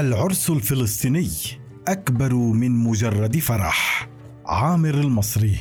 العرس الفلسطيني أكبر من مجرد فرح. عامر المصري.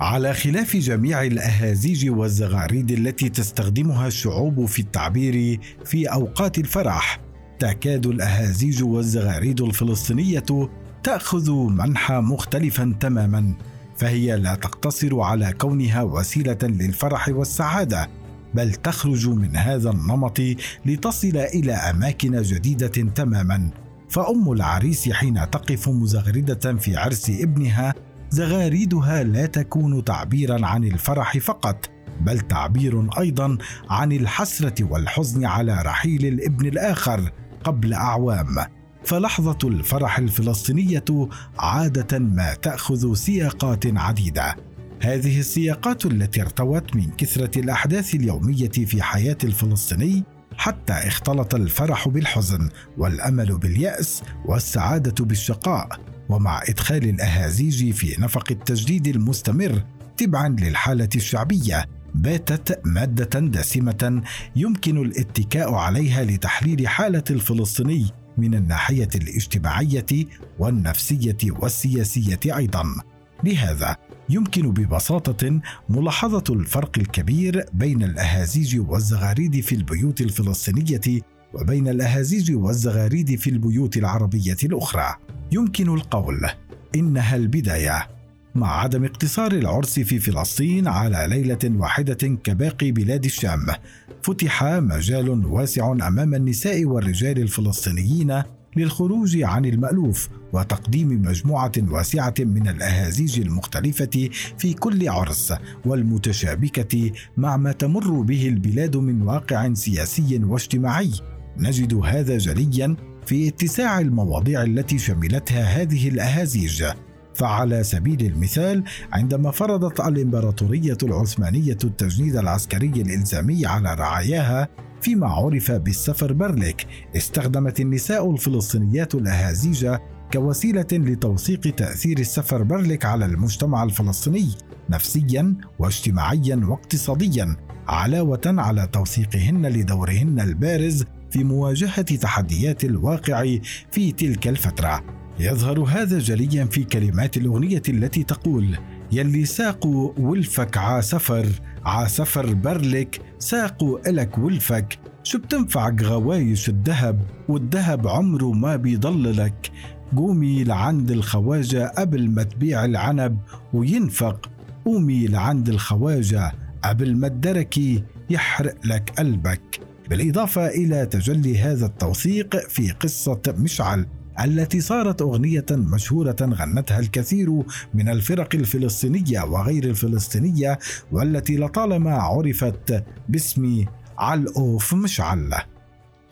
على خلاف جميع الأهازيج والزغاريد التي تستخدمها الشعوب في التعبير في أوقات الفرح تكاد الأهازيج والزغاريد الفلسطينية تأخذ منحى مختلفا تماما فهي لا تقتصر على كونها وسيلة للفرح والسعادة. بل تخرج من هذا النمط لتصل إلى أماكن جديدة تماما. فأم العريس حين تقف مزغردة في عرس ابنها زغاريدها لا تكون تعبيرا عن الفرح فقط بل تعبير أيضا عن الحسرة والحزن على رحيل الابن الآخر قبل أعوام. فلحظة الفرح الفلسطينية عادة ما تأخذ سياقات عديدة. هذه السياقات التي ارتوت من كثرة الأحداث اليومية في حياة الفلسطيني حتى اختلط الفرح بالحزن والأمل باليأس والسعادة بالشقاء ومع إدخال الأهازيج في نفق التجديد المستمر تبعا للحالة الشعبية باتت مادة دسمة يمكن الاتكاء عليها لتحليل حالة الفلسطيني من الناحية الاجتماعية والنفسية والسياسية أيضا. لهذا يمكن ببساطة ملاحظة الفرق الكبير بين الاهازيج والزغاريد في البيوت الفلسطينية وبين الاهازيج والزغاريد في البيوت العربية الأخرى. يمكن القول إنها البداية مع عدم اقتصار العرس في فلسطين على ليلة واحدة كباقي بلاد الشام فتح مجال واسع أمام النساء والرجال الفلسطينيين للخروج عن المألوف وتقديم مجموعة واسعة من الأهازيج المختلفة في كل عرس والمتشابكة مع ما تمر به البلاد من واقع سياسي واجتماعي. نجد هذا جليا في اتساع المواضيع التي شملتها هذه الأهازيج. فعلى سبيل المثال عندما فرضت الإمبراطورية العثمانية التجنيد العسكري الإلزامي على رعاياها فيما عرف بالسفر برليك استخدمت النساء الفلسطينيات الأهازيج كوسيلة لتوثيق تأثير السفر برليك على المجتمع الفلسطيني نفسيا واجتماعيا واقتصاديا علاوة على توثيقهن لدورهن البارز في مواجهة تحديات الواقع في تلك الفترة. يظهر هذا جليا في كلمات الأغنية التي تقول يلي ساقوا ولفك عاسفر عاسفر برلك ساقوا إلك ولفك. شو بتنفعك غوايش الذهب؟ والذهب عمره ما بيضل لك. قومي لعند الخواجة قبل ما تبيع العنب وينفق. قومي لعند الخواجة قبل ما الدركي يحرق لك قلبك. بالإضافة إلى تجلي هذا التوثيق في قصة مشعل. التي صارت أغنية مشهورة غنتها الكثير من الفرق الفلسطينية وغير الفلسطينية والتي لطالما عرفت باسم علقوف مشعل.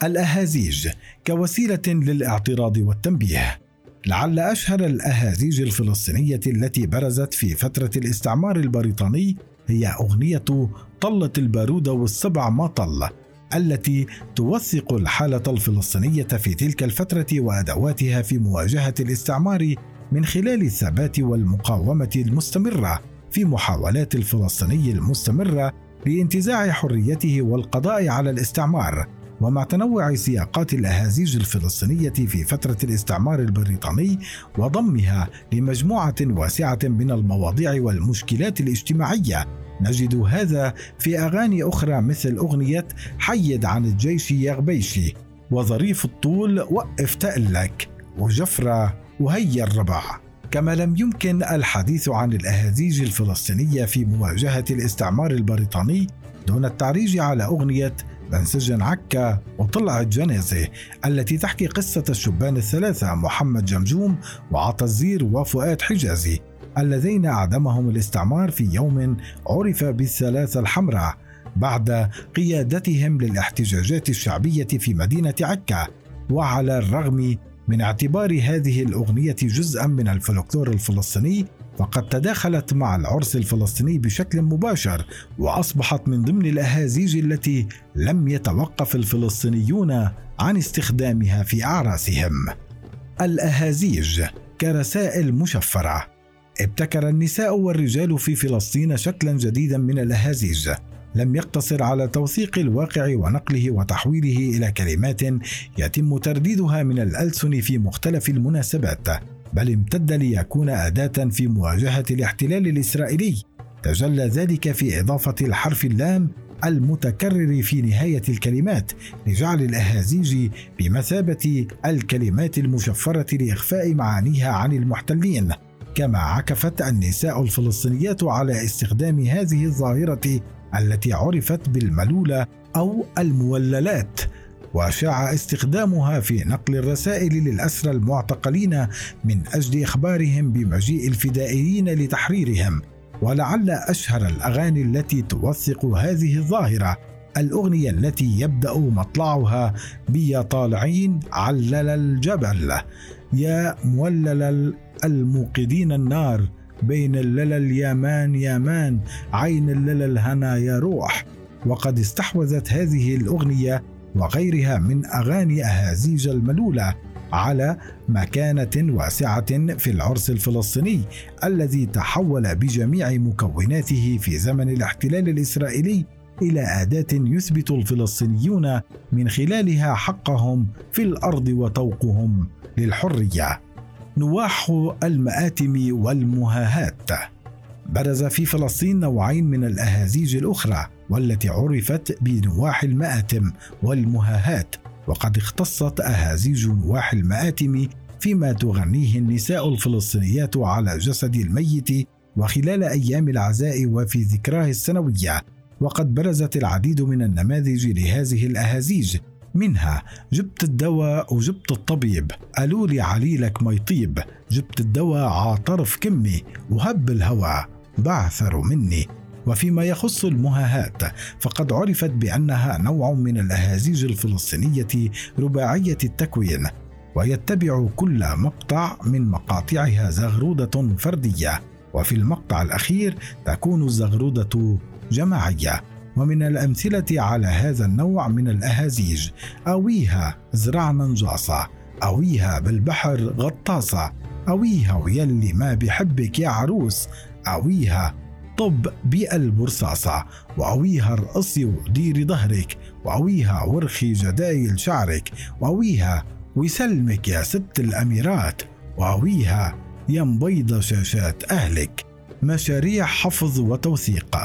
الأهازيج كوسيلة للاعتراض والتنبيه. لعل أشهر الأهازيج الفلسطينية التي برزت في فترة الاستعمار البريطاني هي أغنية طلت البارودة والسبع ما طل التي توثق الحالة الفلسطينية في تلك الفترة وأدواتها في مواجهة الاستعمار من خلال الثبات والمقاومة المستمرة في محاولات الفلسطيني المستمرة لانتزاع حريته والقضاء على الاستعمار ومع تنوع سياقات الأهازيج الفلسطينية في فترة الاستعمار البريطاني وضمها لمجموعة واسعة من المواضيع والمشكلات الاجتماعية نجد هذا في أغاني أخرى مثل أغنية حيد عن الجيش يا غبيشي وظريف الطول وقف تقلك وجفرة وهي الربع كما لم يمكن الحديث عن الأهازيج الفلسطينية في مواجهة الاستعمار البريطاني دون التعريج على أغنية بنسجن عكا وطلعت جنازة التي تحكي قصة الشبان الثلاثة محمد جمجوم وعطا الزير وفؤاد حجازي. اللذين أعدمهم الاستعمار في يوم عرف بالثلاثة الحمراء بعد قيادتهم للاحتجاجات الشعبية في مدينة عكا وعلى الرغم من اعتبار هذه الأغنية جزءا من الفلكلور الفلسطيني فقد تداخلت مع العرس الفلسطيني بشكل مباشر وأصبحت من ضمن الأهازيج التي لم يتوقف الفلسطينيون عن استخدامها في أعراسهم. الأهازيج كرسائل مشفرة ابتكر النساء والرجال في فلسطين شكلا جديدا من الأهازيج. لم يقتصر على توثيق الواقع ونقله وتحويله إلى كلمات يتم ترديدها من الألسن في مختلف المناسبات بل امتد ليكون أداة في مواجهة الاحتلال الإسرائيلي. تجلى ذلك في إضافة الحرف اللام المتكرر في نهاية الكلمات لجعل الأهازيج بمثابة الكلمات المشفرة لإخفاء معانيها عن المحتلين. كما عكفت النساء الفلسطينيات على استخدام هذه الظاهرة التي عرفت بالملولة أو الموللات وشاع استخدامها في نقل الرسائل للأسرى المعتقلين من أجل إخبارهم بمجيء الفدائيين لتحريرهم. ولعل أشهر الأغاني التي توثق هذه الظاهرة الأغنية التي يبدأ مطلعها بيا طالعين علل الجبل. يا مولل الموقدين النار بين الللل يامان يامان عين الللل هنا يا روح. وقد استحوذت هذه الأغنية وغيرها من أغاني أهازيج الملولة على مكانة واسعة في العرس الفلسطيني الذي تحول بجميع مكوناته في زمن الاحتلال الإسرائيلي إلى أداة يثبت الفلسطينيون من خلالها حقهم في الأرض وطوقهم للحرية. نواح المآتم والمهاهات برز في فلسطين نوعين من الأهازيج الأخرى والتي عرفت بنواح المآتم والمهاهات وقد اختصت أهازيج نواح المآتم فيما تغنيه النساء الفلسطينيات على جسد الميت وخلال أيام العزاء وفي ذكراه السنوية وقد برزت العديد من النماذج لهذه الأهازيج. منها جبت الدواء وجبت الطبيب. قالوا لي عليلك ما يطيب. جبت الدواء عاطرف كمي. وهب الهوى. بعثروا مني. وفيما يخص المهاهات فقد عرفت بأنها نوع من الأهازيج الفلسطينية رباعية التكوين. ويتبع كل مقطع من مقاطعها زغرودة فردية. وفي المقطع الأخير تكون الزغرودة جماعية ومن الأمثلة على هذا النوع من الأهازيج أويها زرعنا نجاصه أويها بالبحر غطاسة أويها ويلي ما بحبك يا عروس أويها طب بقلب رصاصة وعويها رقصي وديري ظهرك وعويها ورخي جدايل شعرك وعويها ويسلمك يا ست الأميرات وعويها يا مبيضة شاشات أهلك. مشاريع حفظ وتوثيق.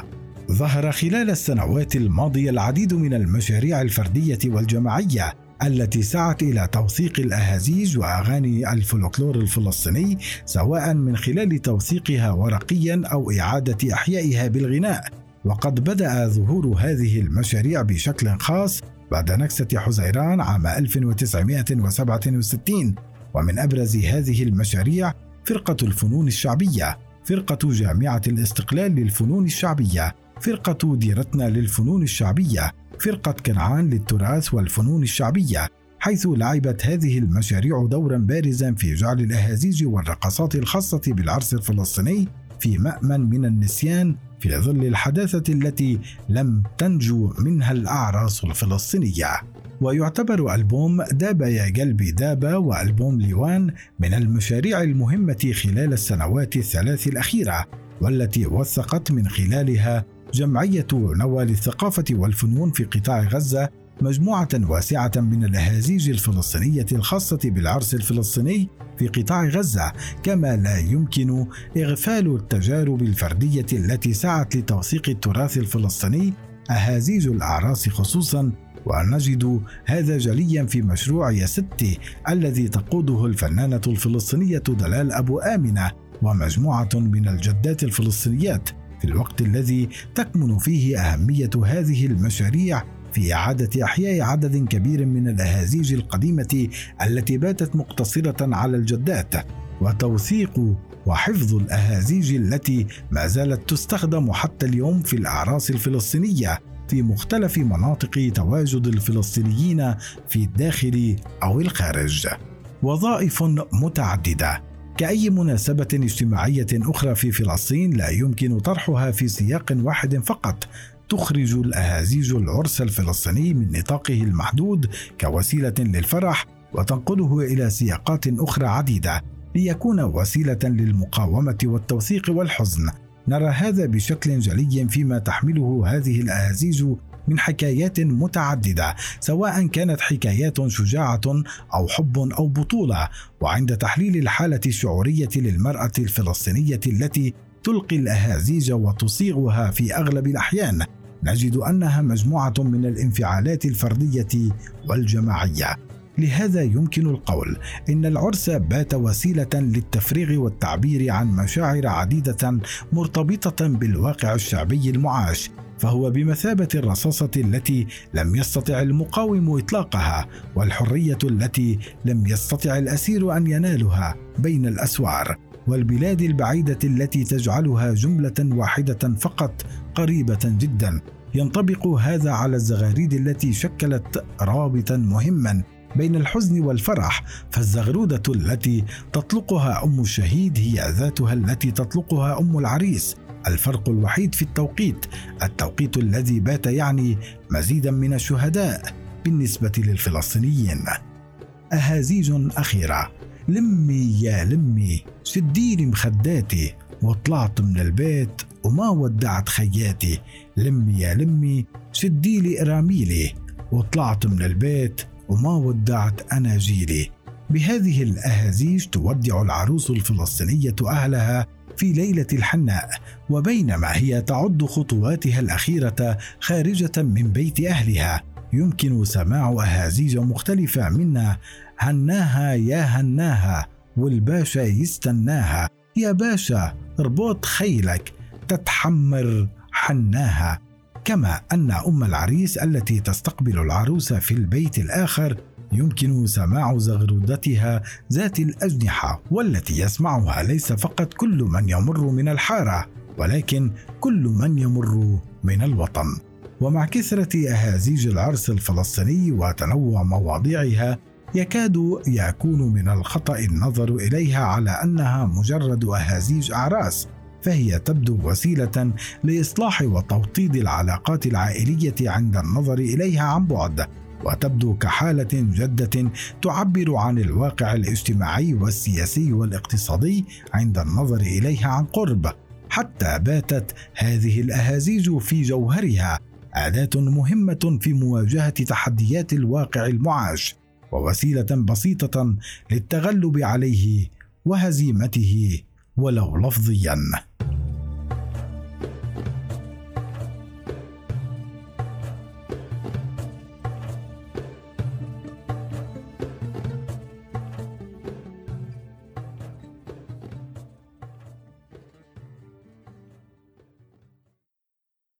ظهر خلال السنوات الماضية العديد من المشاريع الفردية والجماعية التي سعت إلى توثيق الاهازيج وأغاني الفولكلور الفلسطيني سواء من خلال توثيقها ورقيا أو إعادة إحيائها بالغناء. وقد بدأ ظهور هذه المشاريع بشكل خاص بعد نكسة حزيران عام 1967 ومن أبرز هذه المشاريع فرقة الفنون الشعبية فرقة جامعة الاستقلال للفنون الشعبية. فرقة ديرتنا للفنون الشعبية فرقة كنعان للتراث والفنون الشعبية حيث لعبت هذه المشاريع دورا بارزا في جعل الأهازيج والرقصات الخاصة بالعرس الفلسطيني في مأمن من النسيان في ظل الحداثة التي لم تنجو منها الأعراس الفلسطينية. ويعتبر ألبوم دابا يا قلبي دابا وألبوم ليوان من المشاريع المهمة خلال السنوات الثلاث الأخيرة والتي وثقت من خلالها جمعية نوى للثقافة والفنون في قطاع غزة مجموعة واسعة من الأهازيج الفلسطينية الخاصة بالعرس الفلسطيني في قطاع غزة، كما لا يمكن إغفال التجارب الفردية التي سعت لتوثيق التراث الفلسطيني أهازيج الأعراس خصوصا ونجد هذا جليا في مشروع يا ستي الذي تقوده الفنانة الفلسطينية دلال أبو آمنة ومجموعة من الجدات الفلسطينيات في الوقت الذي تكمن فيه أهمية هذه المشاريع في اعاده أحياء عدد كبير من الأهازيج القديمة التي باتت مقتصرة على الجدات وتوثيق وحفظ الأهازيج التي ما زالت تستخدم حتى اليوم في الأعراس الفلسطينية في مختلف مناطق تواجد الفلسطينيين في الداخل أو الخارج. وظائف متعددة كأي مناسبة اجتماعية أخرى في فلسطين لا يمكن طرحها في سياق واحد فقط. تخرج الأهازيج العرس الفلسطيني من نطاقه المحدود كوسيلة للفرح وتنقله إلى سياقات أخرى عديدة ليكون وسيلة للمقاومة والتوثيق والحزن. نرى هذا بشكل جلي فيما تحمله هذه الأهازيج من حكايات متعددة سواء كانت حكايات شجاعة أو حب أو بطولة. وعند تحليل الحالة الشعورية للمرأة الفلسطينية التي تلقي الأهازيج وتصيغها في أغلب الأحيان نجد أنها مجموعة من الانفعالات الفردية والجماعية. لهذا يمكن القول إن العرس بات وسيلة للتفريغ والتعبير عن مشاعر عديدة مرتبطة بالواقع الشعبي المعاش. فهو بمثابة الرصاصة التي لم يستطع المقاوم إطلاقها والحرية التي لم يستطع الأسير أن ينالها بين الأسوار والبلاد البعيدة التي تجعلها جملة واحدة فقط قريبة جدا. ينطبق هذا على الزغاريد التي شكلت رابطا مهما بين الحزن والفرح فالزغرودة التي تطلقها أم الشهيد هي ذاتها التي تطلقها أم العريس. الفرق الوحيد في التوقيت التوقيت الذي بات يعني مزيدا من الشهداء بالنسبة للفلسطينيين. أهازيج أخيرة لمي يا لمي شديلي مخداتي وطلعت من البيت وما ودعت خياتي. لمي يا لمي شديلي اراميلي وطلعت من البيت وما ودعت اناجيلي بهذه الأهازيج تودع العروس الفلسطينية أهلها في ليلة الحناء وبينما هي تعد خطواتها الأخيرة خارجة من بيت أهلها. يمكن سماع اهازيج مختلفة منها هناها يا هناها والباشا يستناها. يا باشا اربط خيلك تتحمر حناها. كما أن أم العريس التي تستقبل العروس في البيت الآخر يمكن سماع زغرودتها ذات الأجنحة والتي يسمعها ليس فقط كل من يمر من الحارة ولكن كل من يمر من الوطن. ومع كثرة أهازيج العرس الفلسطيني وتنوع مواضيعها يكاد يكون من الخطأ النظر إليها على أنها مجرد أهازيج أعراس فهي تبدو وسيلة لإصلاح وتوطيد العلاقات العائلية عند النظر إليها عن بعد. وتبدو كحالة جدة تعبر عن الواقع الاجتماعي والسياسي والاقتصادي عند النظر إليها عن قرب حتى باتت هذه الاهازيج في جوهرها اداه مهمة في مواجهة تحديات الواقع المعاش ووسيلة بسيطة للتغلب عليه وهزيمته ولو لفظيا.